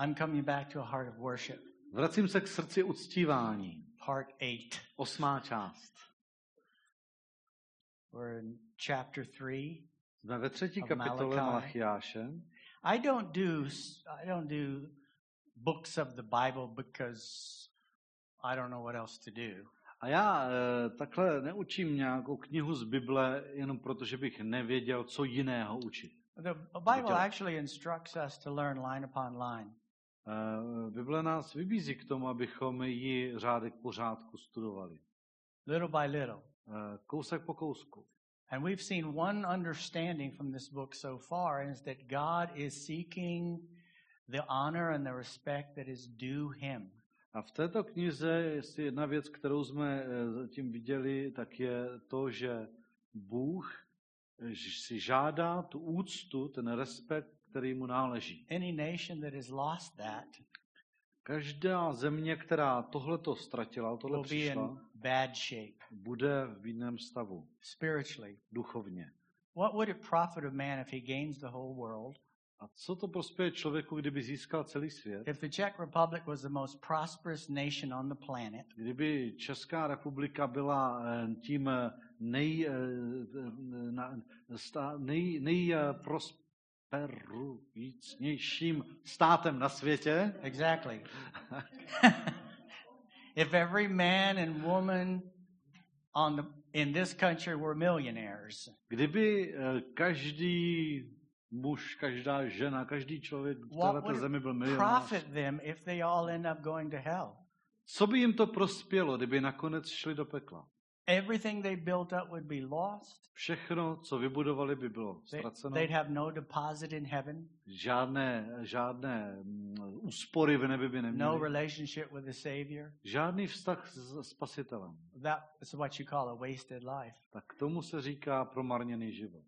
I'm coming back to a heart of worship. Vracím se k srdci uctívání. Part 8. Osmá část. We're in chapter 3. Jsme ve třetí kapitole Malachi. Malachiáše. I don't do I don't do books of the Bible because I don't know what else to do. A já e, takhle neučím nějakou knihu z Bible jenom proto, že bych nevěděl, co jiného učit. The Bible actually instructs us to learn line upon line. E, Bible nás vybízí k tomu, abychom ji řádek pořádku studovali. little by little. E, kousek po kousku. And we've seen one understanding from this book so far, it's that God is seeking the honor and the respect that is due Him. A v této knize je jedna věc, kterou jsme e, zatím viděli, tak je to, že Bůh si žádá tu úctu, ten respekt, který mu náleží. Any nation that has lost that Každá země, která tohleto ztratila, tohle přišla, bad shape bude v jiném stavu, spiritually. duchovně. What would it profit a man if he gains the whole world? A co to prospěje člověku, kdyby získal celý svět? If the Czech Republic was the most prosperous nation on the planet, Kdyby Česká republika byla eh, tím eh, nej, eh, na- sta- nej, nejprosperujícnějším státem na světě, exactly. if every man and woman on the in this country were millionaires, kdyby eh, každý muž, každá žena, každý člověk v této zemi byl milionář, profit them if they all end up going to hell? co by jim to prospělo, kdyby nakonec šli do pekla? Everything they built up would be lost. Všechno, co vybudovali, by bylo ztraceno. they'd have no deposit in heaven, Žádné, žádné mm, úspory v nebi by no neměli. relationship with the Savior. Žádný vztah s spasitelem. That's what you call a wasted life. Tak tomu se říká promarněný život.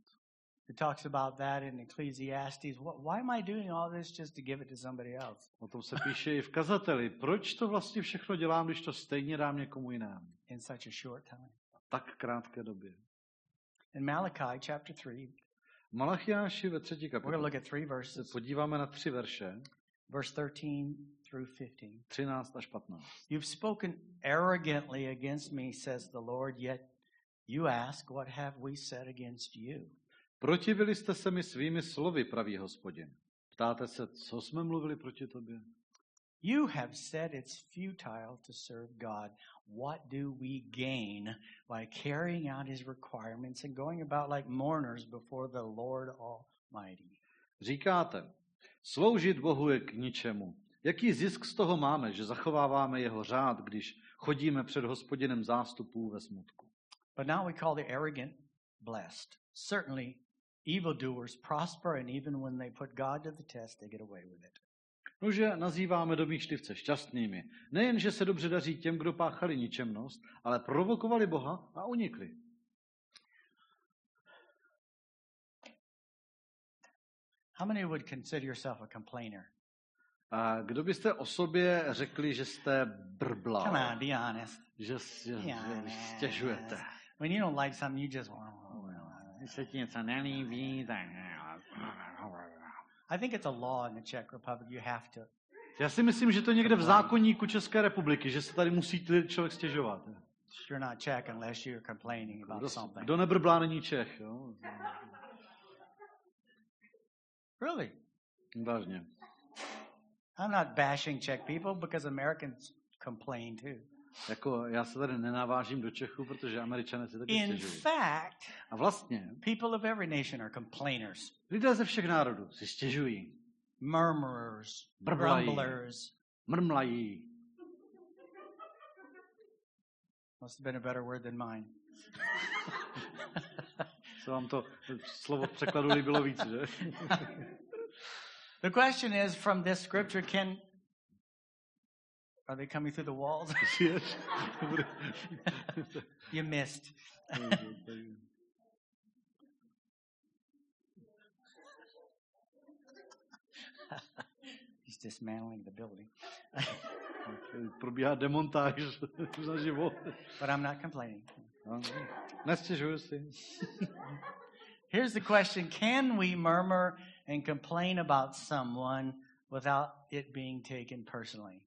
It talks about that in Ecclesiastes. Wh- Why am I doing all this just to give it to somebody else? O tom se píše i v kazateli. Proč to vlastně všechno dělám, když to stejně dám někomu jinému? in such a short time. Tak krátké době. In Malachi chapter 3, V Malachiáši ve třetí we're going to kapitole look at three se verses, podíváme na tři verše, verse 13 through 15. 13 až 15. You've spoken arrogantly against me, says the Lord, yet you ask, What have we said against you? Protivili jste se mi svými slovy, pravý hospodin. Ptáte se, co jsme mluvili proti tobě? You have said it's futile to serve God. What do we gain by carrying out his requirements and going about like mourners before the Lord Almighty? Říkáte, sloužit Bohu je k ničemu. Jaký zisk z toho máme, že zachováváme jeho řád, když chodíme před hospodinem zástupů ve smutku? But now we call the arrogant blessed. Certainly, evildoers prosper, and even when they put God to the test, they get away with it. Nože nazýváme domýšlivce šťastnými. Nejen, že se dobře daří těm, kdo páchali ničemnost, ale provokovali Boha a unikli. How many would consider yourself a complainer? A kdo byste o sobě řekli, že jste Come brbla, on, be honest. že, že, Be honest. stěžujete. When you don't like something, you just. Když I think it's a law in the Czech Republic. You have to. Já si myslím, že to někde v zákonníku České republiky, že se tady musí člověk stěžovat. You're not Czech unless you're complaining about something. kdo nebrblá, není Čech. Jo? Really? Vážně. I'm not bashing Czech people because Americans complain too. Jako, já se tady nenavážím do Čechu, protože američané si taky In stěžují. fact, A vlastně people of every nation are complainers, lidé ze všech národů si stěžují, murmurers, Brblají. grumblers. mrmlají. Must have been a better word than mine. Se vám to slovo překladu líbilo víc, že? The question is from this scripture can are they coming through the walls? Žiješ? you missed. He's dismantling the building. Probíhá demontáž na život. But I'm not complaining. Nestěžuju si. Here's the question Can we murmur and complain about someone without it being taken personally?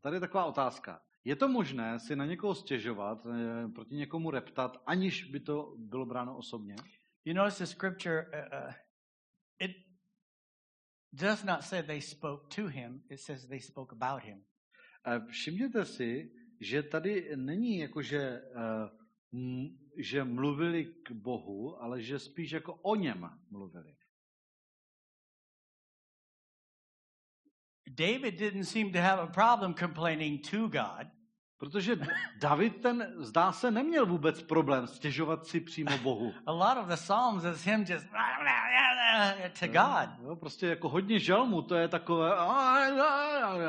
Tady je taková otázka. Je to možné si na někoho stěžovat, eh, proti někomu reptat, aniž by to bylo bráno osobně? You notice the scripture, uh, uh, it does not say they spoke to him, it says they spoke about him. Eh, Všimněte si, že tady není jako, že, eh, m- že mluvili k Bohu, ale že spíš jako o něm mluvili. David didn't seem to have a problem complaining to God. Protože David ten, zdá se, neměl vůbec problém stěžovat si přímo Bohu. A lot of the Psalms is him just to God. Jo, prostě jako hodně žalmu, to je takové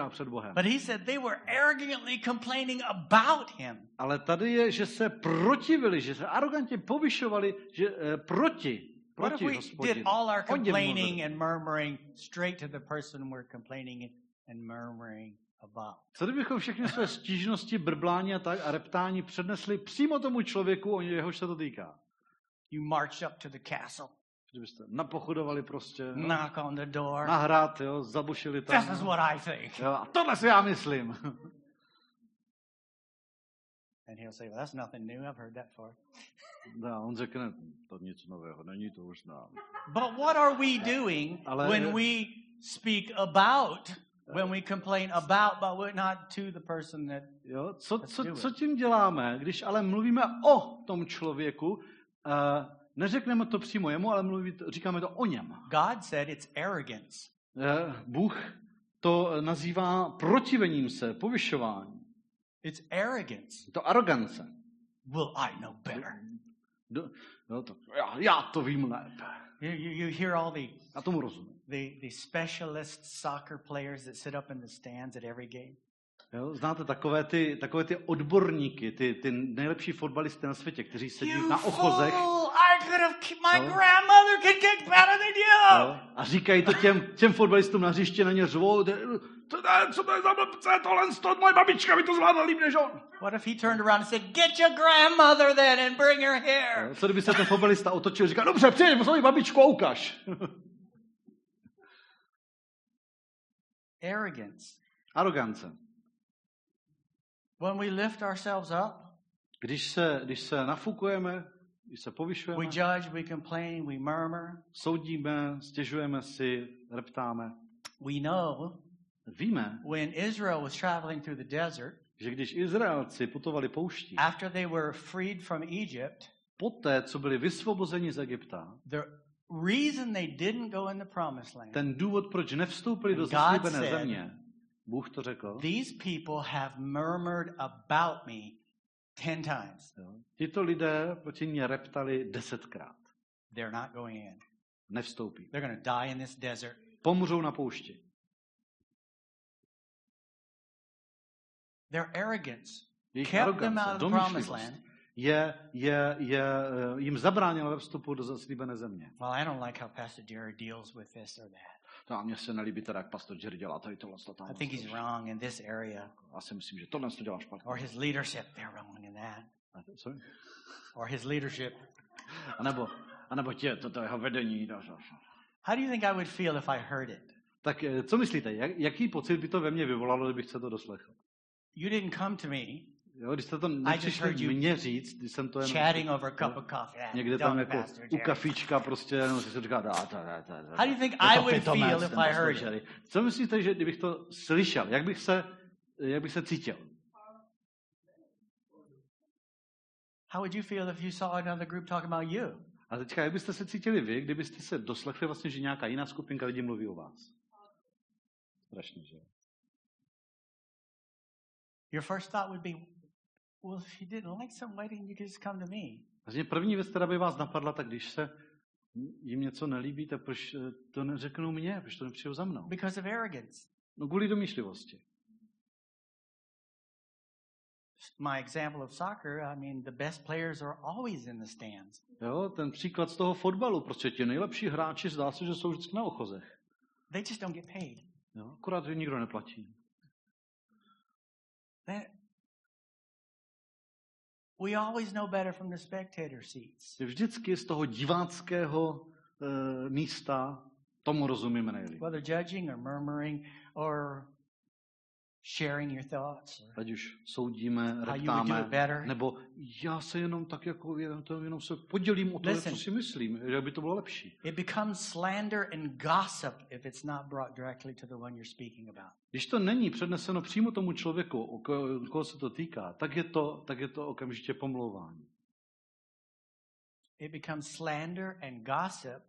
před Bohem. But he said they were arrogantly complaining about him. Ale tady je, že se protivili, že se arrogantně povyšovali, že eh, proti, What if proti we did hospodinu. all our O něm mluvili. complaining and murmuring straight to the person we're complaining and murmuring about? Co kdybychom všechny své stížnosti, brblání a tak a reptání přednesli přímo tomu člověku, o jehož se to týká? You marched up to the castle, Kdybyste napochodovali prostě, no, knock on the door. nahrát, jo, zabušili tam. This is what I think. Jo, a tohle si já myslím. And he'll say, Well, that's nothing new. I've heard that before. No, on řekne, to nic nového, není to už znám. But what are we doing Ale- when we speak about, when we complain about, but we're not to the person that. Jo? Co, Let's co, it. co tím děláme, když ale mluvíme o tom člověku, uh, neřekneme to přímo jemu, ale mluví, říkáme to o něm. God said it's arrogance. Uh, Bůh to nazývá protivením se, povyšování. It's arrogance. To arogance. Will I know better? Do, jo, to, já, já to vím lépe. You, you, you hear all the, Já tomu rozumím. the, the specialist soccer players that sit up in the stands at every game. Jo, znáte takové ty, takové ty odborníky, ty, ty nejlepší fotbalisty na světě, kteří sedí You na ochozech fool! I could have. My No. grandmother could kick better than you. a říkají to těm, těm fotbalistům na hřiště, na ně řvou, "To- co to je za blbce, tohle to, moje babička by to zvládla líp než on. What if he turned around and said, "Get your grandmother then and bring her here"? Co kdyby se ten fotbalista otočil a říkal, dobře, přijď, svoji babičku a ukaž. Arrogance. Arogance. When we lift ourselves up, Když se, když se nafukujeme, když se povyšujeme, we judge, we complain, we murmur. soudíme, stěžujeme si, reptáme. We know Víme, when Israel was traveling through the desert, že když Izraelci putovali pouští, after they were freed from Egypt, poté, co byli vysvobozeni z Egypta, the reason they didn't go in the promised land, ten důvod, proč nevstoupili do zaslíbené said- země, Bůh to řekl, these people have murmured about me ten times. jo, tito lidé proti mě reptali desetkrát. They're not going in. Nevstoupí. They're going to die in this desert. Pomřou na poušti. Their arrogance Jejich kept them arogance, out of the promised land. je, je, je, eh, jim zabránila ve vstupu do zaslíbené země. Well, I don't like how Pastor Jerry deals with this or that. To a mně se nelíbí teda, jak pastor Jerry dělá tady tohle. to I think he's to. wrong in this area. Já si myslím, že tohle to dělá špatně. Or his leadership, they're wrong in that. To- sorry? Or his leadership. A nebo, a nebo tě, toto jeho vedení. How do you think I would feel if I heard it? Tak eh, co myslíte, jak, jaký pocit by to ve mně vyvolalo, kdybych se to doslechl? You didn't come to me Jo, když jste to nepřišli you mně říct, když jsem to jen chatting over a cup of coffee. Ah, někde tam jako u Jerry. kafíčka prostě, jenom si říká, dá, dá, dá, dá. How do you think I would feel if I heard it? Co myslíte, že kdybych to slyšel, jak bych se, jak bych se cítil? How would you feel if you saw another group talking about you? A teďka, jak byste se cítili vy, kdybyste se doslechli vlastně, že nějaká jiná skupinka lidí mluví o vás? Strašně, že? Your first thought would be, well, if you didn't like some wedding, you could just come to me. Vlastně první věc, která by vás napadla, tak když se jim něco nelíbí, tak proč eh, to neřeknou mně, proč to nepřijou za mnou? Because of arrogance. No kvůli domýšlivosti. My example of soccer, I mean, the best players are always in the stands. Jo, ten příklad z toho fotbalu, prostě ti nejlepší hráči zdá se, že jsou vždycky na ochozech. They just don't get paid. Jo, akorát, že nikdo neplatí. They, we always know better from the spectator seats. Vždycky z toho diváckého e, místa Tomu rozumíme nejlíp. whether judging or murmuring or sharing your thoughts. Ať už soudíme, reptáme, nebo já se jenom tak jako, jenom, to, jenom se podělím o to, Listen. co si myslím, že by to bylo lepší. it becomes slander and gossip if it's not brought directly to the one you're speaking about. Když to není předneseno přímo tomu člověku, o ko- koho se to týká, tak je to, tak je to okamžitě pomlouvání. It becomes slander and gossip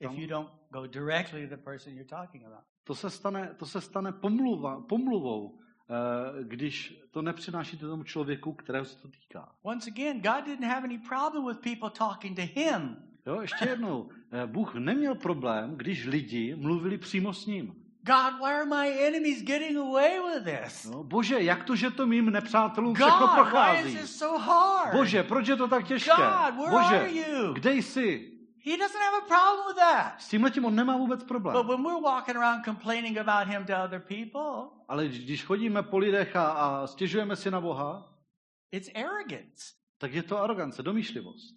if you don't go directly to the person you're talking about. To se stane, to se stane pomluva, pomluvou, eh, když to nepřinášíte tomu člověku, kterého se to týká. Once again, God didn't have any problem with people talking to Him. Jo, ještě jednou, eh, Bůh neměl problém, když lidi mluvili přímo s ním. God, why are my enemies getting away with this? No, bože, jak to, že to mým nepřátelům všechno God, why is prochází? this so hard? Bože, proč je to tak těžké? God, where Bože, are you? kde jsi? He doesn't have a problem with that. S tímhletím on nemá vůbec But when we're walking around complaining about Him to other people, Ale když chodíme po lidech a, a stěžujeme si na Boha, it's arrogance. tak je to arogance, domýšlivost.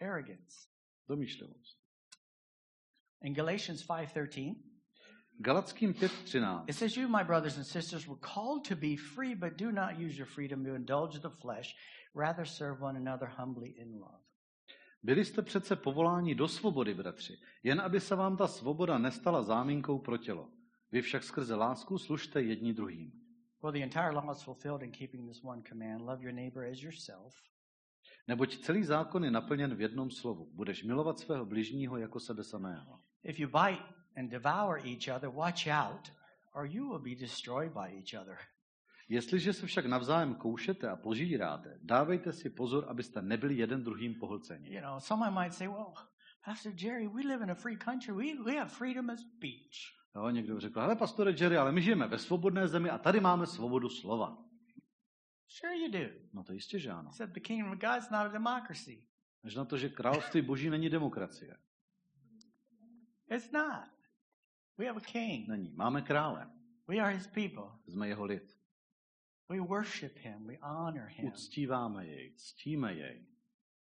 Arrogance. Domýšlivost. In Galatians 5:13, Galackým 5.13. it says, "You, my brothers and sisters, were called to be free, but do not use your freedom to indulge the flesh. Rather, serve one another humbly in love." Byli jste přece povoláni do svobody, bratři, jen aby se vám ta svoboda nestala záminkou pro tělo. Vy však skrze lásku služte jedni druhým. Well, the entire law is fulfilled in keeping this one command: love your neighbor as yourself. Neboť celý zákon je naplněn v jednom slovu. Budeš milovat svého bližního jako sebe samého. If you bite and devour each other, watch out, or you will be destroyed by each other. Jestliže se však navzájem koušete a požíráte, dávejte si pozor, abyste nebyli jeden druhým pohlceni. You know, someone might say, "Well, Pastor Jerry, we live in a free country. We we have freedom of speech." Jo, někdo by řekl, hele pastore Jerry, ale my žijeme ve svobodné zemi a tady máme svobodu slova. Sure, you do. No to jistě, že ano. Except the kingdom of God is not a democracy. Až na to, že království boží není demokracie. It's not. We have a king. Není. Máme krále. We are his people. Jsme jeho lid. We worship him. We honor him. Uctíváme jej, ctíme jej.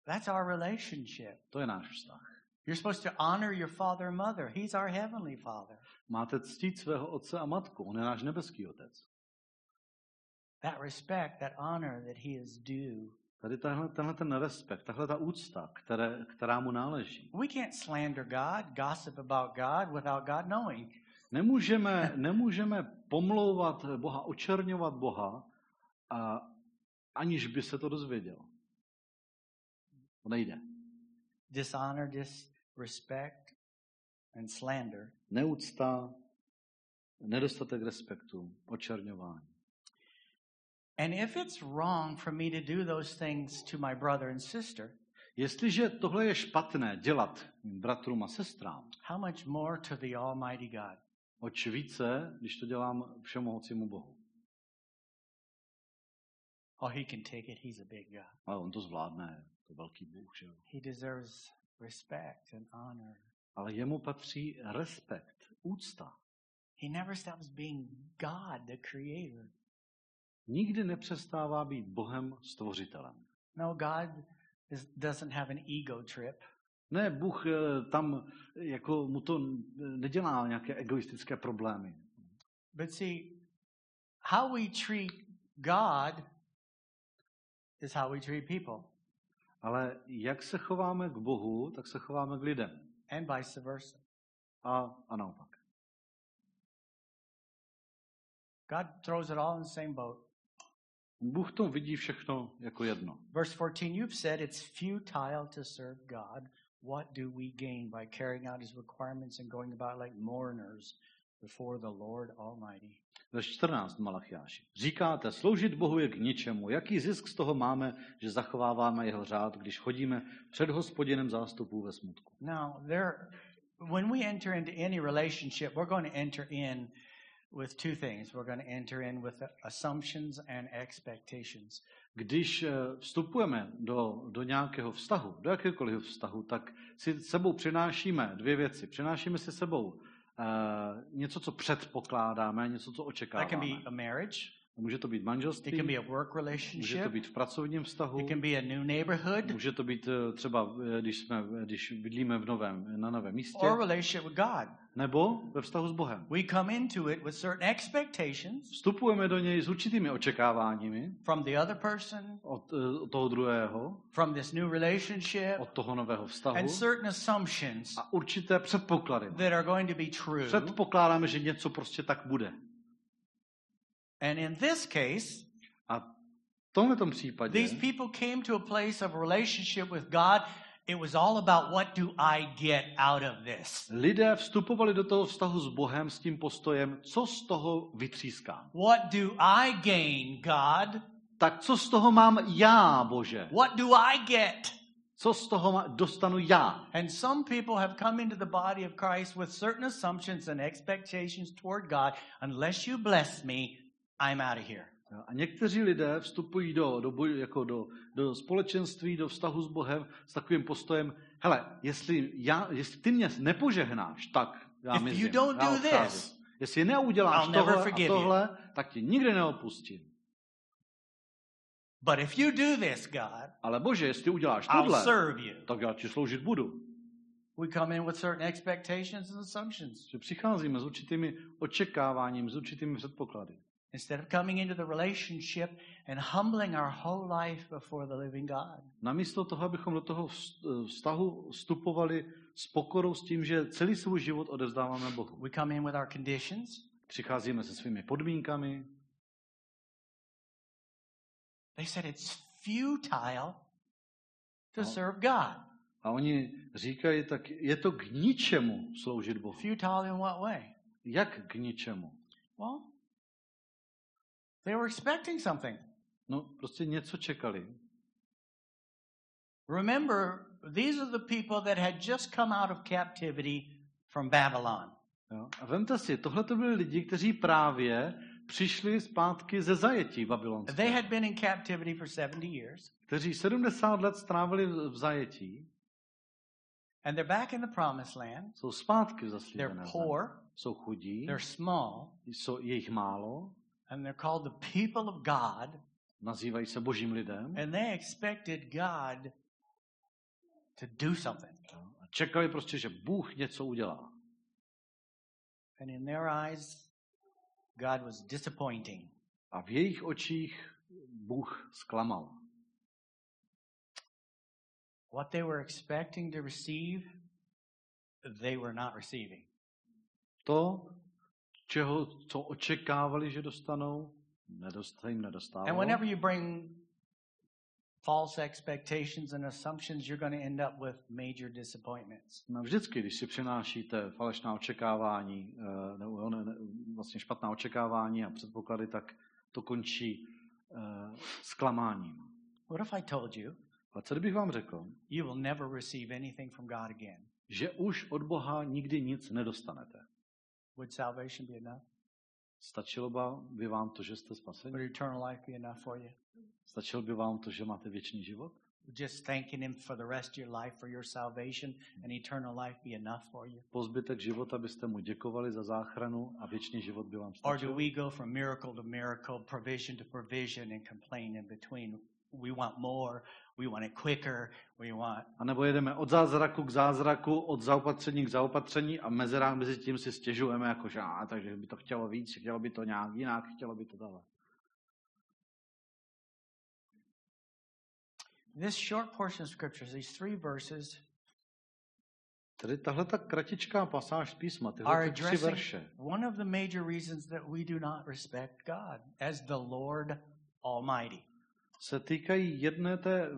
That's our relationship. To je náš vztah. You're supposed to honor your father and mother. He's our heavenly father. Máte ctít svého otce a matku. On je náš nebeský otec. That respect, that honor that he is due. Tady tenhle, tenhle ten respekt, tahle ta úcta, které, která mu náleží. We can't slander God, gossip about God without God knowing. Nemůžeme, nemůžeme pomlouvat Boha, očerňovat Boha, a, aniž by se to dozvěděl. To nejde. Dishonor, disrespect, and slander Neúcta, nedostatek respektu, očerňování. And if it's wrong for me to do those things to my brother and sister, Jestliže tohle je špatné dělat mým bratrům a sestrám, how much more to the Almighty God? oč více, když to dělám všemohoucímu Bohu. Oh, he can take it. He's a big God. Ale on to zvládne, to je velký Bůh, že jo. He deserves respect and honor. Ale jemu patří respekt, úcta. He never stops being God, the creator. Nikdy nepřestává být Bohem stvořitelem. No, God is, doesn't have an ego trip. Ne, Bůh eh, tam jako mu to nedělá nějaké egoistické problémy. But see, how we treat God is how we treat people, Ale jak se chováme k Bohu, tak se chováme k lidem. and vice versa. A, a naopak. God throws it all in the same boat. Bůh to vidí všechno jako jedno. Verse 14, you've said it's futile to serve God. What do we gain by carrying out his requirements and going about like mourners before the Lord Almighty? Ve 14 Malachiáši. Říkáte, sloužit Bohu je k ničemu. Jaký zisk z toho máme, že zachováváme jeho řád, když chodíme před hospodinem zástupů ve smutku? Now, there, when we enter into any relationship, we're going to enter in with two things. We're going to enter in with assumptions and expectations. Když eh, vstupujeme do, do nějakého vztahu, do jakékoliv vztahu, tak si sebou přinášíme dvě věci. Přinášíme si sebou uh, něco, co předpokládáme, něco, co That can očekáváme. be a marriage, Může to být It can manželství, be a work může to relationship. být v pracovním vztahu, It can be a new neighborhood může to být eh, třeba, eh, když, jsme, když bydlíme v novém, na novém místě, or relationship with God. nebo ve vztahu s Bohem. We come into it with certain expectations Vstupujeme do něj s určitými očekáváními from the other person, od, eh, od toho druhého, from this new relationship, od toho nového vztahu and certain assumptions a určité předpoklady. that are going to be true. Předpokládáme, že něco prostě tak bude. And in this case, A v tomto případě these people came to a place of relationship with God. It was all about what do I get out of this? lidé vstupovali do toho vztahu s Bohem s tím postojem, co z toho vytřískám. What do I gain, God? Tak co z toho mám já, Bože? What do I get? Co z toho dostanu já? And some people have come into the body of Christ with certain assumptions and expectations toward God. Unless you bless me, I'm out of here. A někteří lidé vstupují do, do, boj, jako do, do společenství, do vztahu s Bohem s takovým postojem, hele, jestli, já, jestli ty mě nepožehnáš, tak já If you mizím, don't já do this, Jestli neuděláš I'll never tohle a forgive you. tohle, tak ti nikdy neopustím. But if you do this, God, Ale Bože, jestli uděláš I'll tohle, serve you. tak já ti sloužit budu. We come in with certain expectations and assumptions. Že přicházíme s určitými očekáváním, s určitými předpoklady. Instead of coming into the relationship and humbling our whole life before the living God. Namísto toho, abychom do toho vst- vztahu vstupovali s pokorou s tím, že celý svůj život odevzdáváme Bohu. We come in with our conditions. Přicházíme se svými podmínkami. They said it's futile to serve God. A oni říkají, tak je to k ničemu sloužit Bohu. Futile in what way? Jak k ničemu? Well, they were expecting something. No, prostě něco čekali. Remember, these are the people that had just come out of captivity from Babylon. Jo? A vemte si, tohle to byli lidi, kteří právě přišli zpátky ze zajetí They babylonské, had been in captivity for 70 years, kteří 70 let strávili v zajetí, and they're back in the promised land. jsou zpátky v They're zaslíbené zemi. poor, Jsou chudí, they're small, jsou, je jich málo, and they're called the people of God, nazývají se božím lidem and they expected God to do something. a čekali prostě, že Bůh něco udělá. And in their eyes, God was disappointing. A v jejich očích Bůh zklamal. What they were expecting to receive, they were not receiving. To, čeho, co očekávali, že dostanou, nedost, jim And whenever you bring false expectations and assumptions, you're going to end up with major disappointments. No vždycky, když si přinášíte falešná očekávání, eh, nebo ne, ne, vlastně špatná očekávání a předpoklady, tak to končí uh, zklamáním. What if I told you A co kdybych vám řekl, you will never receive anything from God again? že už od Boha nikdy nic nedostanete? Would salvation be enough? Stačilo by vám to, že jste spaseni? Would eternal life be enough for you? Stačilo by vám to, že máte věčný život? Just thanking Him for the rest of your life for your salvation and eternal life be enough for you? Po zbytek života byste mu děkovali za záchranu a věčný život by vám Or do stačil? we go from miracle to miracle, provision to provision, and complain in between? We want more, we want it quicker, we want. A nebo jedeme od zázraku k zázraku, od zaopatření k zaopatření a mezerách mezi tím si stěžujeme, jako že a, takže by to chtělo víc, chtělo by to nějak jinak, chtělo by to dále. This short portion of scriptures, these three verses, Tedy tahle ta kratičká pasáž z písma, tyhle ty tři verše, one of the major reasons that we do not respect God as the Lord Almighty. Se týkají jedné té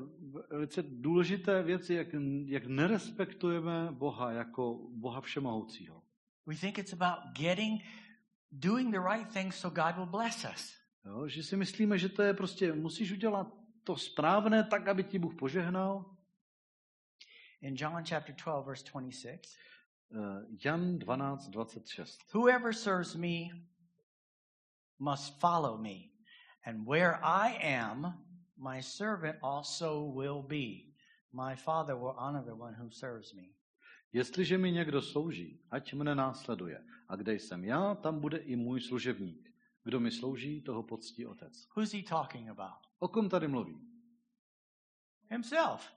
velice důležité věci, jak, jak nerespektujeme Boha jako Boha všemohoucího. We think it's about getting, doing the right thing so God will bless us. Jo, že si myslíme, že to je prostě, musíš udělat to správné tak, aby ti Bůh požehnal. In John chapter 12, verse 26, Eh, Jan 12, 26. whoever serves me must follow me, and where I am, my servant also will be. My Father will honor the one who serves me. Jestliže mi někdo slouží, ať mne následuje. A kde jsem já, tam bude i můj služebník. Kdo mi slouží, toho poctí otec. Who's he talking about? O kom tady mluví? Himself.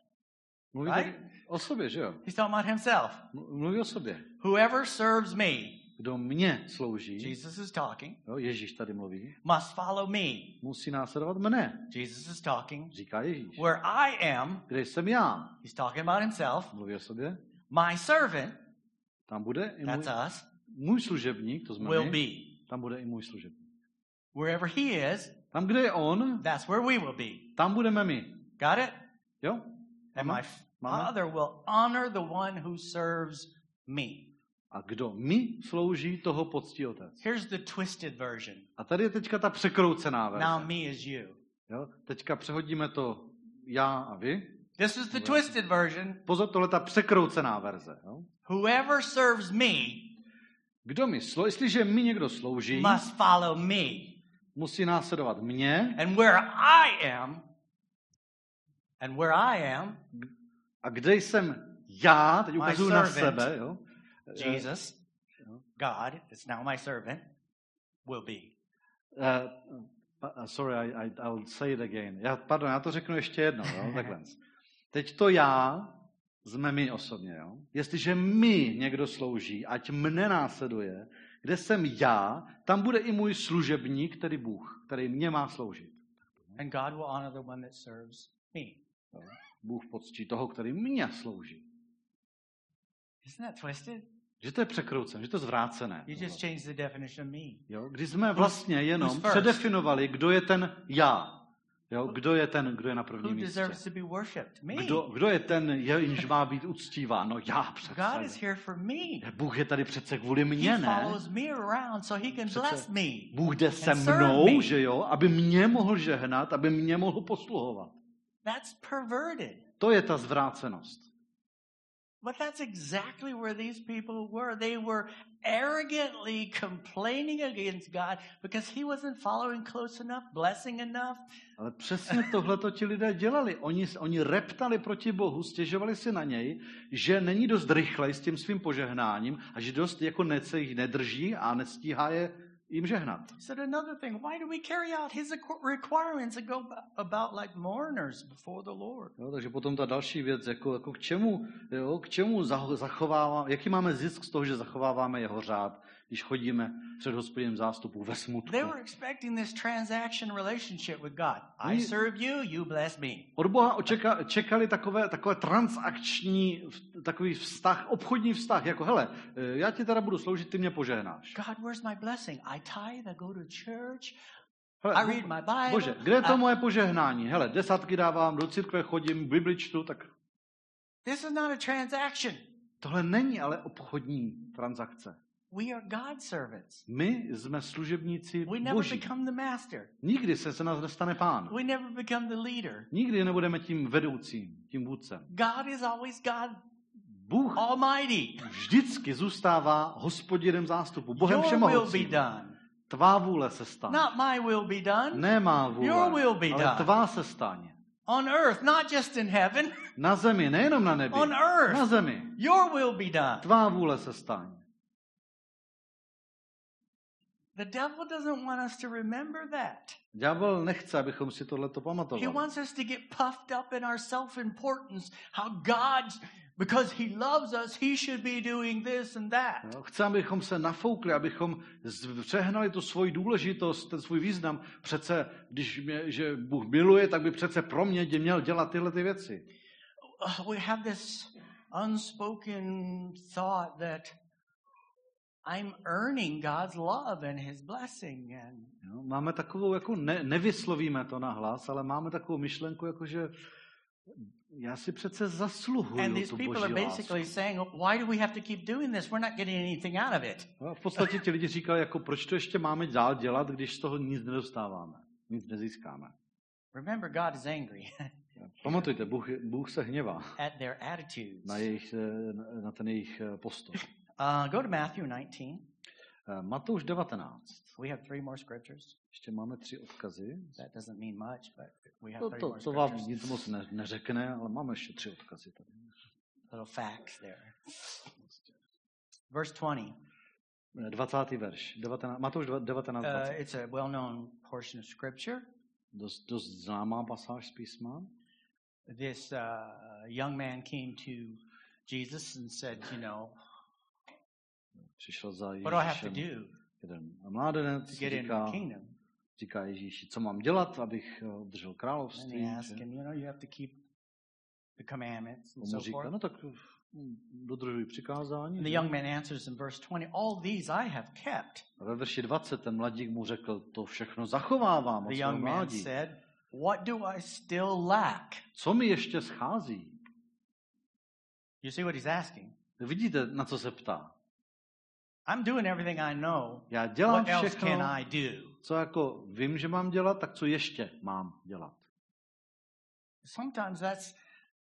Mluví Right? o sobě, že jo? He's talking about himself. Mluví o sobě. Whoever serves me, Kdo mě slouží, Jesus is talking, jo, Ježíš tady mluví, must follow me. musí následovat mne, Jesus is talking. říká Ježíš. Where I am, Kde jsem já? he's talking about himself. Mluví o sobě. My servant, Tam bude i můj, that's us, můj služebník, to jsme will my, be. tam bude i můj služebník. Wherever he is, Tam, kde je on, that's where we will be. tam budeme my. Got it? Jo? And my Máme? Father will honor the one who serves me. A kdo mi slouží, toho poctí otec. Here's the twisted version. A tady je teďka ta překroucená verze. Now me is you. Jo? Teďka přehodíme to já a vy. This is the twisted version. Pozor, tohle je ta překroucená verze. Jo? Whoever serves me Kdo mi slouží, jestliže mi někdo slouží, must follow me. musí následovat mě And where I am, and where I am, a kde jsem já, teď ukazuju na sebe, jo? Jesus, God, it's now my servant, will be. Uh, uh, sorry, I, I, I'll say it again. Já, pardon, já to řeknu ještě jednou. Jo? Takhle. Teď to já, jsme my osobně. Jo? Jestliže mi někdo slouží, ať mne následuje, kde jsem já, tam bude i můj služebník, tedy Bůh, který mě má sloužit. And God will honor the one that serves me. Bůh poctí toho, který mě slouží. Isn't that twisted? Že to je překroucené, že to je zvrácené. You just changed the definition of me. Jo? Když jsme vlastně jenom předefinovali, kdo je ten já. Jo? Kdo je ten, kdo je na prvním místě. Kdo, kdo je ten, jenž má být uctíván? No já God is přece. here for me. Bůh je tady přece kvůli mně, ne? Přece. Bůh jde se mnou, že jo, aby mě mohl žehnat, aby mě mohl posluhovat. That's perverted. To je ta zvrácenost. But that's exactly where these people were. They were arrogantly complaining against God because he wasn't following close enough, blessing enough. Ale přesně tohle to ti lidé dělali. Oni, oni reptali proti Bohu, stěžovali si na něj, že není dost rychlej s tím svým požehnáním a že dost jako nece jich nedrží a nestíhá je jim žehnat. Said another thing. Why do we carry out his requ- requirements and go ab- about like mourners before the Lord? Jo, takže potom ta další věc, jako, jako k čemu, jo, k čemu zacho- zachováváme, jaký máme zisk z toho, že zachováváme jeho řád, když chodíme před hospodinem zástupu ve smutku. They were expecting this transaction relationship with God. I Oni- serve you, you bless me. Od Boha očeka, čekali takové, takové transakční, takový vztah, obchodní vztah, jako hele, eh, já ti teda budu sloužit, ty mě požehnáš. God, where's my blessing? I tithe, I go to church, Hele, I read my Bible. Bože, kde je to I- moje požehnání? Hele, desátky dávám, do církve chodím, Bibli čtu, tak This is not a transaction. tohle není ale obchodní transakce. We are God's servants. My jsme služebníci We never boží. become the master. Nikdy se se nás nestane pán. We never become the leader. Nikdy nebudeme tím vedoucím, tím vůdcem. God is always God Bůh Almighty. vždycky zůstává hospodinem zástupu, Bohem Your will be všemohoucím. done. Tvá vůle se stane. Not my will be done. Ne má vůle, Your will be ale done. tvá se stane. On earth, not just in heaven. Na zemi, nejenom na nebi. On earth. Na zemi. Your will be done. Tvá vůle se stane. The devil doesn't want us to remember that. Ďábel nechce, abychom si tohleto He pamatovali. wants us to get puffed up in our self importance, how God, because He loves us, He should be doing this and that. Jo, Chce, abychom se nafoukli, abychom přehnali tu svoji důležitost, ten svůj význam. Přece, když mě, že Bůh miluje, tak by přece pro mě měl dělat tyhle ty věci. Uh, we have this unspoken thought that I'm earning God's love and His blessing. And Jo, máme takovou, jako ne, nevyslovíme to na hlas, ale máme takovou myšlenku, jako že já si přece and zasluhuju these tu people boží are lásku. basically saying, why do we have to keep doing this? We're not getting anything out of it. No, v podstatě ti lidi říkali, jako proč to ještě máme dál dělat, když z toho nic nedostáváme, nic nezískáme. Remember, God is angry Pamatujte, Bůh, Bůh se hněvá at their attitudes. na, jejich, eh, na- na ten jejich eh, postoj. Uh, go to Matthew 19. Eh, Matouš 19. We have three more scriptures. Ještě máme tři odkazy. That doesn't mean much, but we have To, three to, more to vám nic moc ne, neřekne, ale máme ještě tři odkazy tady. Little facts there. Verse 20. 20. verš. 19, Matouš 19. Uh, it's a well-known portion of Scripture. Dost, dost známá pasáž z písma. This uh, young man came to Jesus and said, you know, Přišel za Ježíšem jeden mládenec, říká, říká Ježíši, co mám dělat, abych eh, obdržel království. he asked že? him, you know, you have to keep the commandments and On mu so říká, no tak hm, dodržuj přikázání. The young man answers in verse 20, all these I have kept. A ve verši 20 ten mladík mu řekl, to všechno zachovávám The young man said, what do I still lack? Co mi ještě schází? You see what he's asking? Vidíte, na co se ptá? I'm doing everything I know. Já dělám What else všechno, can I do? co jako vím, že mám dělat, tak co ještě mám dělat? Sometimes that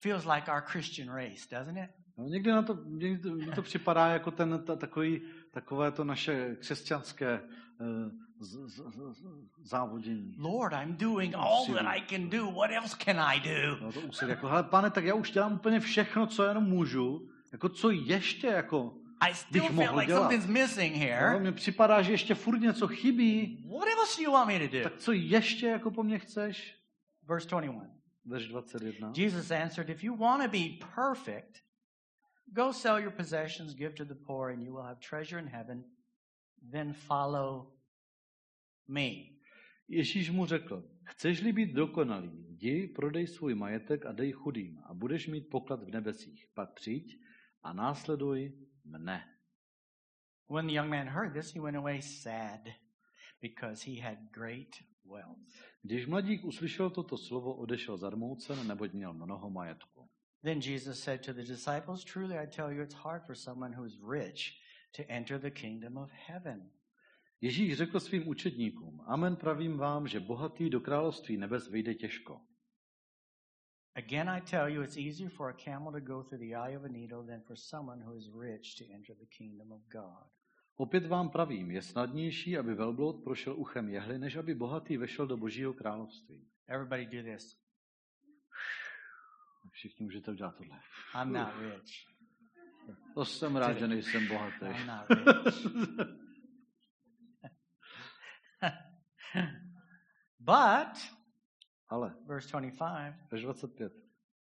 feels like our Christian race, doesn't it? No, někdy na to, někdy to, mně to připadá jako ten, ta, takový, takové to naše křesťanské eh, z, z, z, závodění. Lord, I'm doing all that I can do. What else can I do? No, to úsilí, jako, hele, pane, tak já už dělám úplně všechno, co jenom můžu. Jako co ještě, jako, I still bych feel mohl like dělat. something's missing no, here. mně připadá, že ještě furt něco chybí. What else do you want me to do? Tak co ještě jako po mně chceš? Verse 21. Verš 21. Jesus answered, If you want to be perfect, go sell your possessions, give to the poor, and you will have treasure in heaven. Then follow me. Ježíš mu řekl, chceš-li být dokonalý, jdi, prodej svůj majetek a dej chudým a budeš mít poklad v nebesích. Pak přijď a následuj mne. When the young man heard this, he went away sad because he had great wealth. Když mladík uslyšel toto slovo, odešel zarmoucen, neboť měl mnoho majetku. Then Jesus said to the disciples, Truly I tell you, it's hard for someone who is rich to enter the kingdom of heaven. Ježíš řekl svým učedníkům, amen pravím vám, že bohatý do království nebes vyjde těžko. Again, I tell you, it's easier for a camel to go through the eye of a needle than for someone who is rich to enter the kingdom of God. Opět vám pravím, je snadnější, aby velbloud prošel uchem jehly, než aby bohatý vešel do božího království. Everybody do this. Všichni můžete udělat tohle. I'm not rich. To jsem rád, že nejsem bohatý. I'm not rich. but, Ale, verse 25, verš 25.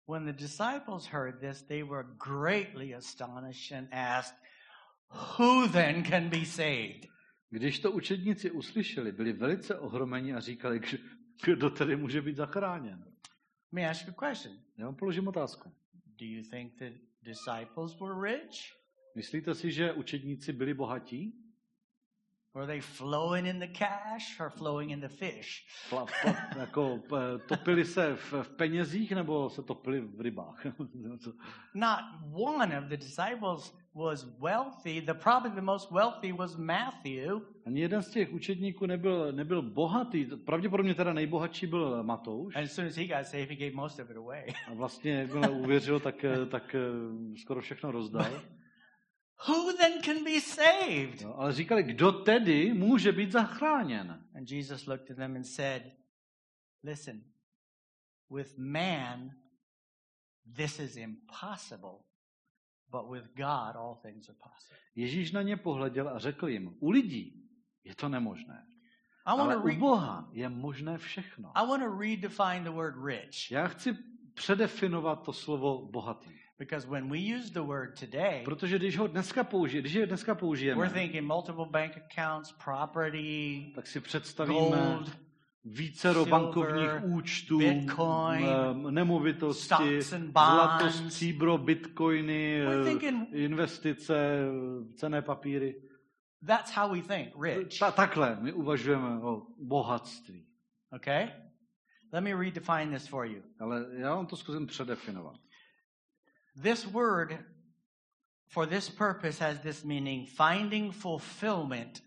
when the disciples heard this, they were greatly astonished and asked, Who then can be saved? Když to učedníci uslyšeli, byli velice ohromeni a říkali, "Kdo- tedy může být zachráněn. Let me ask you a question. Já vám položím otázku. Do you think the disciples were rich? Myslíte si, že učedníci byli bohatí? Were they flowing in the cash or flowing in the fish? Pla, pla, jako, p- topili se v, v penězích nebo se topili v rybách? Not one of the disciples was wealthy. The probably the most wealthy was Matthew. Ani jeden z těch učedníků nebyl, nebyl bohatý. Pravděpodobně teda nejbohatší byl Matouš. And as soon as he got saved, he gave most of it away. A vlastně, jakmile uvěřil, tak, eh, tak eh, skoro všechno rozdal. Who then can be saved? No, ale říkali, kdo tedy může být zachráněn? And Jesus looked at them and said, Listen, with man, this is impossible, but with God, all things are possible. Ježíš na ně pohleděl a řekl jim, u lidí je to nemožné, I ale u Boha je možné všechno. I want to redefine the word rich Já chci předefinovat to slovo bohatý. Because when we use the word today, Protože když ho dneska, použi, když je dneska použijeme, we're thinking multiple bank accounts, property, tak si představíme gold, vícero silver, bankovních účtů, Bitcoin, em, nemovitosti, zlato, stříbro, bitcoiny, thinking- investice, cené papíry. That's how we think, rich. Ta, takhle my uvažujeme o bohatství. Okay? Let me redefine this for you. Ale já vám to zkusím předefinovat. This word for this purpose has this meaning finding fulfillment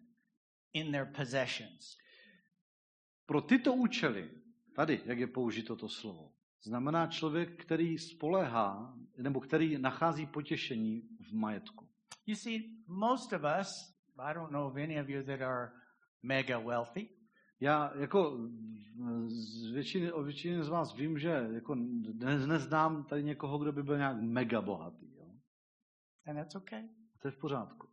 in their possessions. Pro tyto účely, tady, jak je použito to slovo, znamená člověk, který spoléhá, nebo který nachází potěšení v majetku. You see, most of us, I don't know of any of you that are mega wealthy, Já jako z většiny, o většině z vás vím, že jako ne, neznám tady někoho, kdo by byl nějak mega bohatý. Jo? and that's okay. To je v pořádku.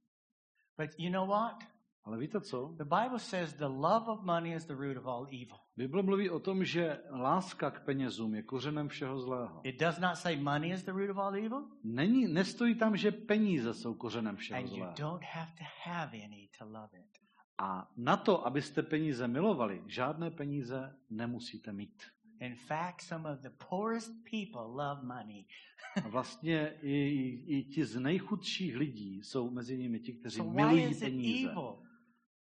But you know what? Ale víte co? The Bible says the love of money is the root of all evil. Bible mluví o tom, že láska k penězům je kořenem všeho zlého. It does not say money is the root of all evil, Není, nestojí tam, že peníze jsou kořenem všeho and you zlého. don't have to have any to love it. A na to, abyste peníze milovali, žádné peníze nemusíte mít. In fact, some of the poorest people love money. A vlastně i, i, ti z nejchudších lidí jsou mezi nimi ti, kteří So milují peníze. evil?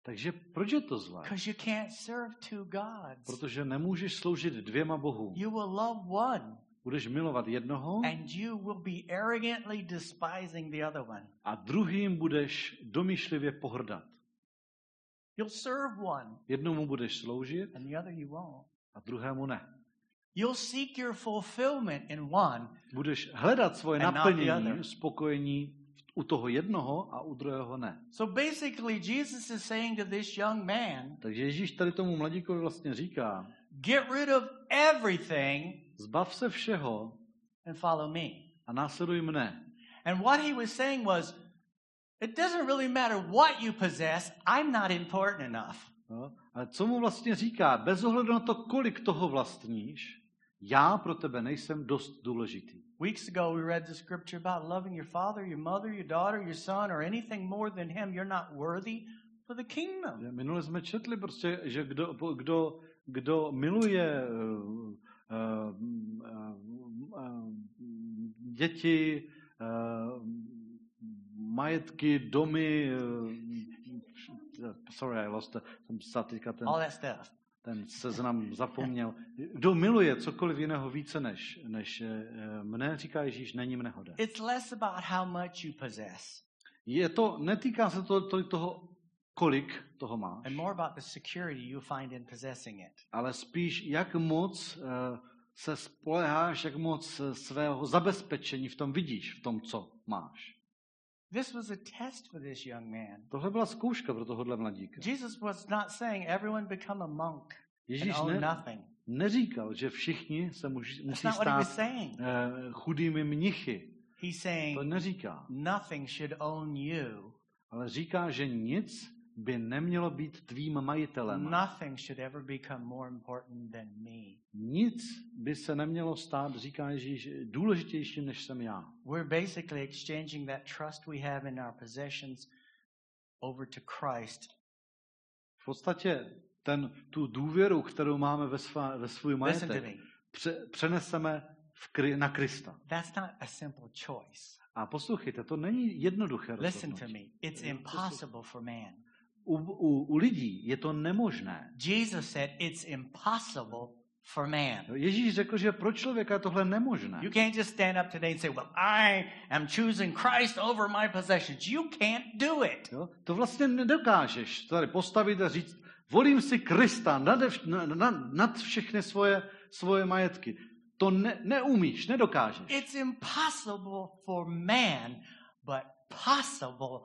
Takže proč je to zlé? You can't serve two gods. Protože nemůžeš sloužit dvěma bohům. You will love one, Budeš milovat jednoho and you will be arrogantly despising the other one. a druhým budeš domýšlivě pohrdat. You'll serve one, Jednomu budeš sloužit and the other you won't. a druhému ne. You'll seek your fulfillment in one, Budeš hledat svoje naplnění, spokojení u toho jednoho a u druhého ne. So basically, Jesus is saying to this young man, Takže Ježíš tady tomu mladíkovi vlastně říká, get rid of everything zbav se všeho and follow me. a následuj mne. And what he was saying was, it doesn't really matter what you possess, I'm not important enough. No? Ale co mu vlastně říká? Bez ohledu na to, kolik toho vlastníš, já pro tebe nejsem dost důležitý. Weeks ago, we read the scripture about loving your father, your mother, your daughter, your son, or anything more than him. You're not worthy for the kingdom. Minule jsme četli prostě, že kdo, kdo, kdo miluje uh, uh, uh, děti, uh, majetky, domy, uh, sorry, I lost, jsem psal teďka ten, All that stuff. ten seznam zapomněl. Kdo miluje cokoliv jiného více než, než eh, mne, říká Ježíš, není mne hoden. It's less about how much you possess Je to, netýká se to tolik toho, kolik toho máš, and more about the security you find in possessing it. ale spíš jak moc eh, se spoleháš, jak moc eh, svého zabezpečení v tom vidíš, v tom, co máš. This was a test for this young man. Tohle byla zkouška pro tohohle mladíka. Jesus was not saying everyone become a monk and Ježíš own ne, nothing. neříkal, že všichni se musí was stát eh, chudými mnichy. He's To saying neříká. nothing should own you. Ale říká, že nic by nemělo být tvým majitelem. Nothing should ever become more important than me. Nic by se nemělo stát, říká Ježíš, důležitějším, než jsem já. We're basically exchanging that trust we have in our possessions over to Christ. V podstatě ten, tu důvěru, kterou máme ve, svá, ve svůj majetek, pře, přeneseme v, na Krista. That's not a simple choice. A poslouchejte, to není jednoduché Listen to me. It's impossible for man. U, u, u lidí je to nemožné. Jesus said it's impossible for man. Ježíš řekl, že pro člověka je tohle nemožné. You can't just stand up today and say, Well, I am choosing Christ over my possessions. You can't do it. Jo? To vlastně nedokážeš tady postavit a říct, volím si Krista nad, nad, nad všechny svoje, svoje majetky. To ne, neumíš, nedokážeš. It's impossible for man, but possible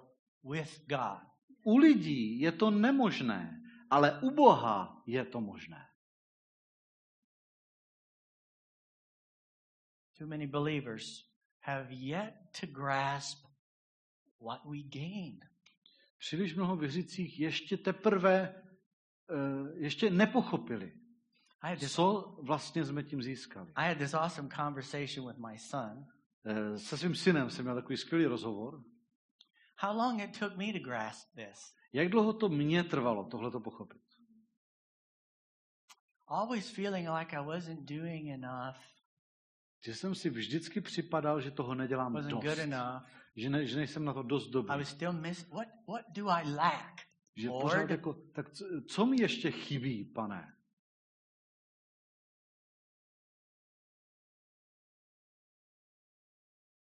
with God. U lidí je to nemožné, ale u Boha je to možné. Too many believers have yet to grasp what we gain. Příliš mnoho věřících ještě teprve eh, ještě nepochopili, co vlastně jsme tím získali. I had this awesome conversation with my son. Eh, Se svým synem jsem měl takový skvělý rozhovor. How long it took me to grasp this? Jak dlouho to mě trvalo, tohle to pochopit? Always feeling like I wasn't doing enough, Že jsem si vždycky připadal, že toho nedělám wasn't dost. good enough. Že, ne, že nejsem na to dost I dobrý. was still miss. What What do I lack? Že Lord. pořád jako, tak co, co mi ještě chybí, pane?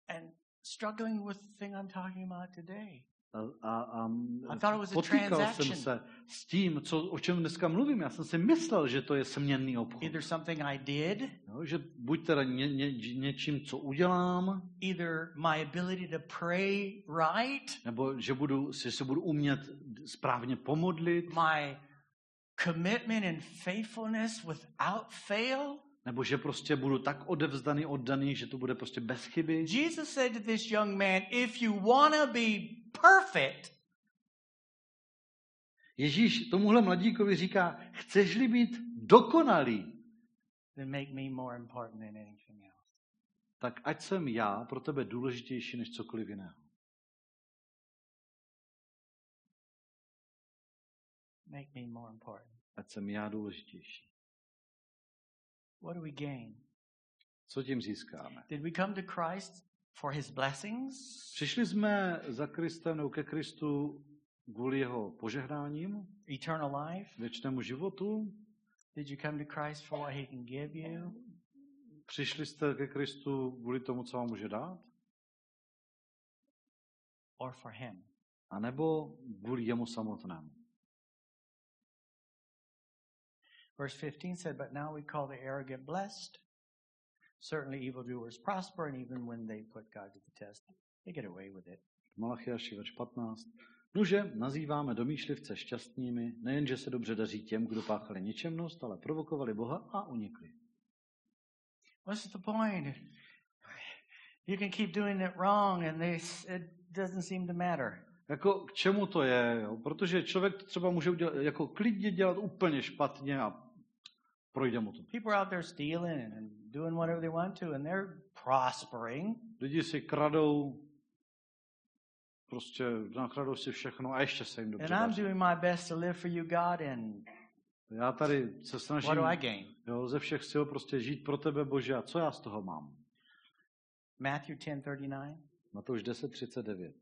And struggling with the thing I'm talking about today. A, a, a I thought it was a potýkal jsem transaction. se s tím, co, o čem dneska mluvím. Já jsem si myslel, že to je směnný obchod. Either something I did, No, že buď teda ně, ně, něčím, co udělám, either my ability to pray right, nebo že, budu, že se budu umět správně pomodlit, my commitment and faithfulness without fail. Nebo že prostě budu tak odevzdaný, oddaný, že to bude prostě bez chyby. Jesus said to this young man, If you want to be perfect, Ježíš tomuhle mladíkovi říká, chceš-li být dokonalý, then make me more important than anything else. tak ať jsem já pro tebe důležitější než cokoliv jiného. Make me more important. Ať jsem já důležitější. What do we gain? Co tím získáme? Did we come to Christ for his blessings? Přišli jsme za Kristem nebo ke Kristu kvůli jeho požehnáním, Eternal life? věčnému životu. Did you come to Christ for what he can give you? Přišli jste ke Kristu kvůli tomu, co vám může dát? Or for him? A nebo kvůli jemu samotnému? Verse 15 said, But now we call the arrogant blessed. Certainly evildoers prosper, and even when they put God to the test, they get away with it. Malachiaši verš 15. Nuže, nazýváme domýšlivce šťastnými, nejenže se dobře daří těm, kdo páchali ničemnost, ale provokovali Boha a unikli. What's the point? You can keep doing it wrong, and this, it doesn't seem to matter. Jako k čemu to je? Jo? Protože člověk to třeba může udělat, jako klidně dělat úplně špatně a projde mu to. People are out there stealing and doing whatever they want to, and they're prospering. Lidi si kradou, prostě nakradou si všechno a ještě se jim dobře And I'm doing my best to live for you, God, and Já tady se snažím what do I gain? jo, ze všech sil prostě žít pro tebe, Bože, a co já z toho mám? Matthew 10:39. Matouš 10.39.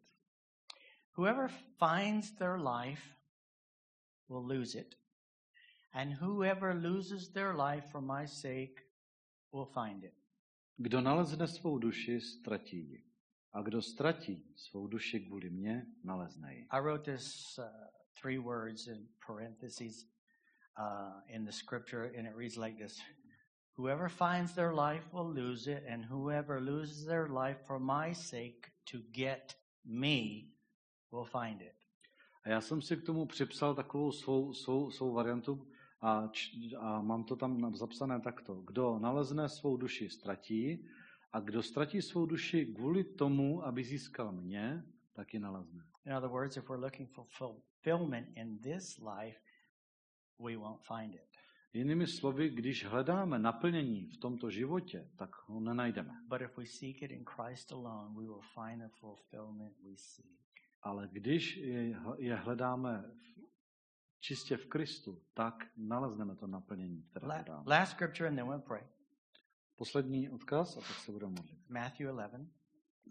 Whoever finds their life will lose it. And whoever loses their life for my sake will find it. Kdo nalezne svou duši, ztratí ji. A kdo ztratí svou duši kvůli mně, nalezne ji. I wrote this uh, three words in parentheses uh, in the scripture, and it reads like this Whoever finds their life will lose it, and whoever loses their life for my sake to get me will find it. A já jsem si k tomu připsal takovou svou, svou, svou variantu a, č, a mám to tam zapsané takto. Kdo nalezne svou duši, ztratí a kdo ztratí svou duši kvůli tomu, aby získal mě, tak ji nalezne. In other words, if we're looking for fulfillment in this life, we won't find it. Jinými slovy, když hledáme naplnění v tomto životě, tak ho nenajdeme. But if we seek it in Christ alone, we will find the fulfillment we seek. Ale když je, hledáme čistě v Kristu, tak nalezneme to naplnění, které La- hledáme. Last scripture, and then we'll pray. Poslední odkaz a pak se budeme modlit. Matthew 11,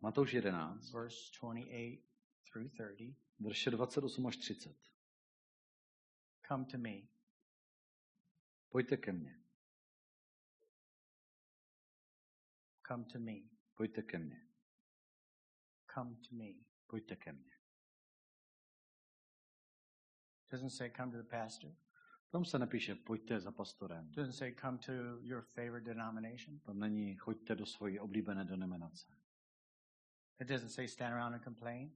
Matouš 11, verse 28 through 30. verše 28 až 30. Come to me. Pojďte ke mně, Come to me. pojďte ke mně, Come to me. pojďte ke mně. Doesn't say come to the pastor. Tam se nepíše pojďte za pastorem. Doesn't say come to your favorite denomination. Tam není choďte do svojí oblíbené denominace. It doesn't say stand around and complain.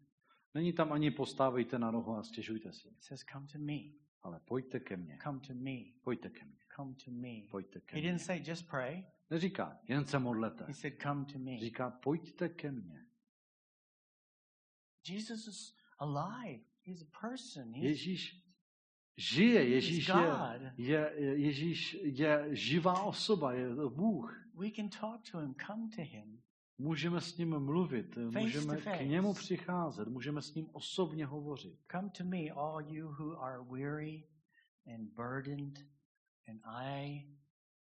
Není tam ani postávejte na rohu a stěžujte si. It says come to me. Ale pojďte ke mně, Come to me. pojďte ke mně, Come to me. pojďte ke He mně. didn't say just pray. Neříká, jen se modlete. He said come to me. Říká, pojďte ke mně. Jesus is alive. He's a person. He's, Ježíš žije, Ježíš je, je, je, Ježíš je živá osoba, je Bůh. we can talk to him. Come to him. Můžeme s ním mluvit, můžeme k němu přicházet, můžeme s ním osobně hovořit. Come to me, all you who are weary and burdened, and I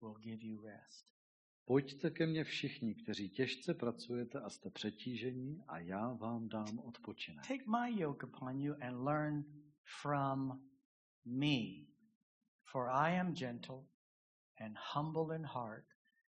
will give you rest. Pojďte ke mně všichni, kteří těžce pracujete a jste přetížení a já vám dám odpočinek. Take my yoke upon you and learn from me, for I am gentle and humble in heart,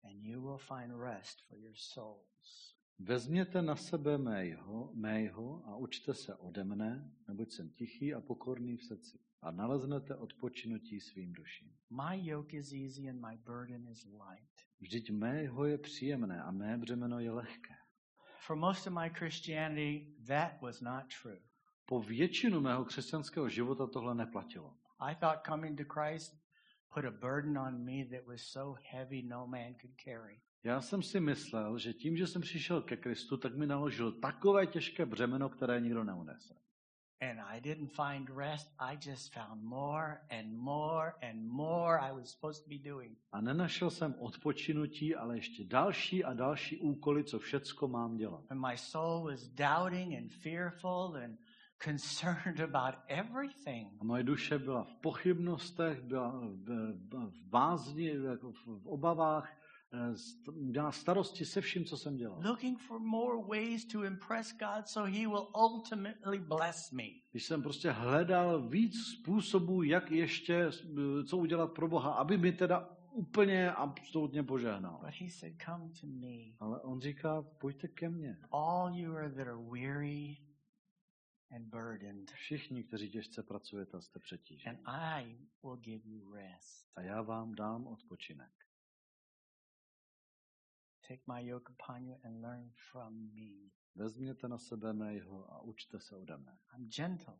and you will find rest for your souls. Vezměte na sebe mého, mého a učte se ode mne, neboť jsem tichý a pokorný v srdci a naleznete odpočinutí svým duším. My yoke is easy and my burden is light. Vždyť mého je příjemné a mé břemeno je lehké. For most of my Christianity, that was not true. Po většinu mého křesťanského života tohle neplatilo. I thought coming to Christ put a burden on me that was so heavy no man could carry. Já jsem si myslel, že tím, že jsem přišel ke Kristu, tak mi naložil takové těžké břemeno, které nikdo neunese. And I didn't find rest. I just found more and more and more I was supposed to be doing. A nenašel jsem odpočinutí, ale ještě další a další úkoly, co všecko mám dělat. And my soul was doubting and fearful and concerned about everything. A moje duše byla v pochybnostech, byla v, v, v bázni, jako v, v obavách, eh, měla starosti se vším, co jsem dělal. Looking for more ways to impress God so he will ultimately bless me. Když jsem prostě hledal víc způsobů, jak ještě, eh, co udělat pro Boha, aby mi teda úplně absolutně požehnal. But he said, Come to me, Ale on říká, pojďte ke mně. all you are that are weary and burdened, Všichni, kteří těžce pracujete jste and přetíženi. I will give you rest. A já vám dám odpočinek. Take my yoke upon you and learn from me. Vezměte na sebe mého a učte se ode mne. I'm gentle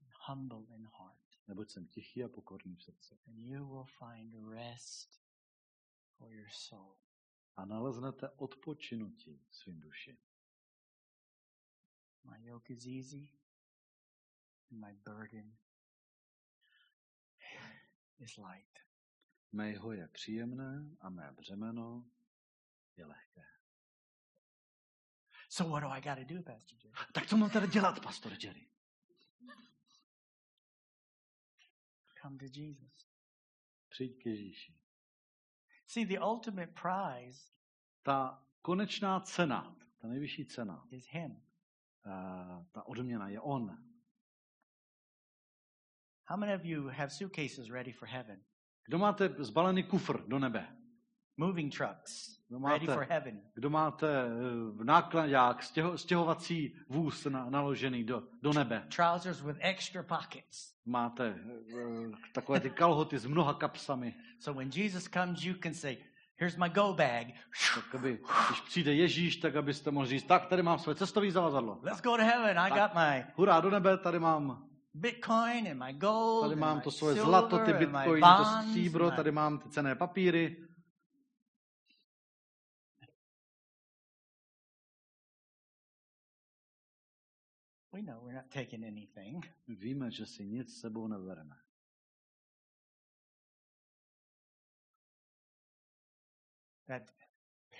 and humble in heart, Neboť jsem tichý a pokorný v srdci. and you will find rest for your soul. A naleznete odpočinutí svým duši. My yoke is easy, and my burden is light. Mého je příjemné a mé břemeno je lehké. So what do I got to do, Pastor Jay? Tak co mám teda dělat, pastor Jerry? Come to Jesus. Přijď k Ježíši. See, the ultimate prize Ta konečná cena, ta nejvyšší cena, is Him. eh, ta odměna je On. How many of you have suitcases ready for heaven? Kdo máte zbalený kufr do nebe? Moving trucks ready máte- for heaven. Kdo máte eh, nákladák, stěho, stěhovací vůz na, naložený do, do nebe? Trousers with extra pockets. Máte eh, takové ty kalhoty s mnoha kapsami. So when Jesus comes, you can say, Here's my go bag. Tak aby, když přijde Ježíš, tak abyste mohli říct, tak tady mám své cestovní zavazadlo. Let's go to heaven. I got my Hurá do nebe, tady mám, Bitcoin and my gold. tady mám to svoje silver zlato, ty bitcoiny, to bonds, stříbro, my- tady mám ty cené papíry. We know we're not taking anything. Víme, že si nic s sebou nebereme. That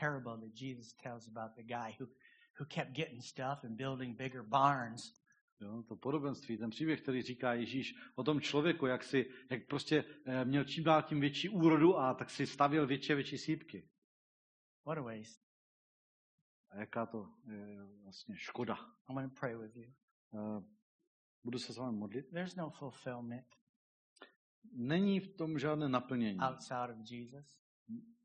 parable that Jesus tells about the guy who, who kept getting stuff and building bigger barns. Jo, to podobenství, ten příběh, který říká Ježíš o tom člověku, jak, si, jak prostě eh, měl čím dál tím větší úrodu a tak si stavěl větší a větší sípky. What a waste. A jaká to je vlastně škoda. I'm going to pray with you. Eh, Budu se s vámi modlit. There's no fulfillment Není v tom žádné naplnění outside of Jesus.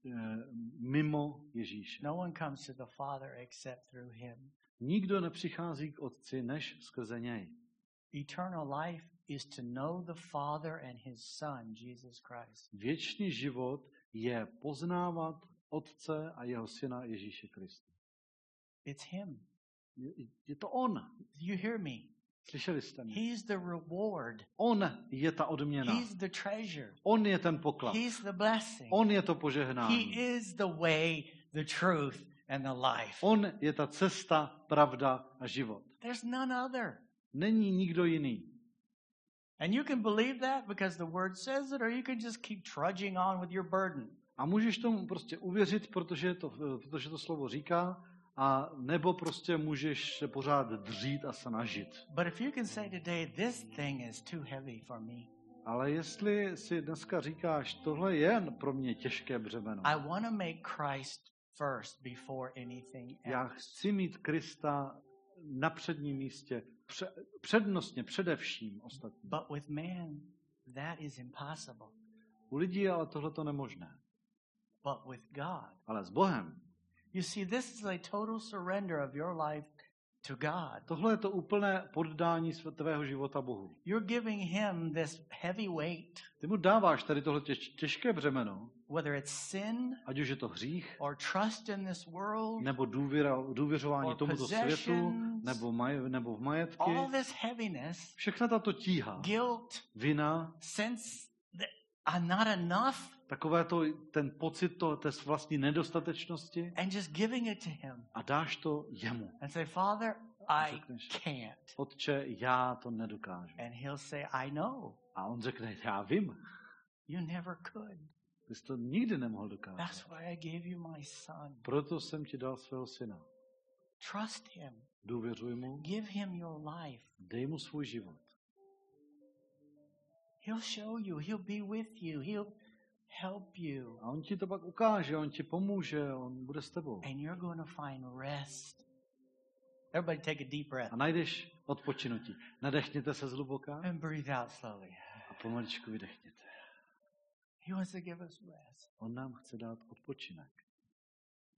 eh, mimo Ježíše. No one comes to the Father except through him. Nikdo nepřichází k Otci než skrze něj. Eternal life is to know the Father and his Son, Jesus Christ. Věčný život je poznávat Otce a jeho syna Ježíše Krista. It's him. Je, je to On. You hear me? Slyšeli jste mě? He's the reward. On je ta odměna. He's the treasure. On je ten poklad. He's the blessing. On je to He požehnání. is the way, the truth, and the life. On je ta cesta, pravda a život. There's none other. Není nikdo jiný. And you can believe that because the word says it, or you can just keep trudging on with your burden. A můžeš tomu prostě uvěřit, protože to, protože to slovo říká, a nebo prostě můžeš se pořád dřít a snažit. But if you can say today, this thing is too heavy for me, Ale jestli si dneska říkáš, tohle je pro mě těžké břemeno, I want to make Christ first before anything já else. chci mít Krista na předním místě, pře- přednostně, především ostatní. But with man, that is impossible. U lidí je ale tohle to nemožné. But with God, Ale s Bohem, you see, this is a total surrender of your life to God. tohle je to úplné poddání sv- tvého života Bohu. You're giving Him this heavy weight, Ty mu dáváš tady tohle těž, těžké břemeno, whether it's sin ať už je to hřích, or trust in this world, nebo důvěra, důvěřování Or tomuto světu, nebo, maj, nebo v majetky. all this heaviness, Všechna tato tíha, guilt, vina, sense I'm not enough, takové to, ten pocit to, té vlastní nedostatečnosti and just giving it to Him a dáš to jemu. and say, Father, I řekneš, can't. Otče, já to nedokážu. And he'll say, I know. A on řekne, já vím, You never could. ty jsi to nikdy nemohl dokázat. That's why I gave you my son. Proto jsem ti dal svého syna. Trust him. Důvěřuj mu, Give him your life. dej mu svůj život. He'll show you. He'll be with you. He'll help you. A on ti to pak ukáže, on ti pomůže, on bude s tebou. And you're going to find rest. Everybody take a deep breath A najdeš odpočinutí. Nadechněte se zhluboka and breathe out slowly. a pomaličku vydechněte. He wants to give us rest. On nám chce dát odpočinek.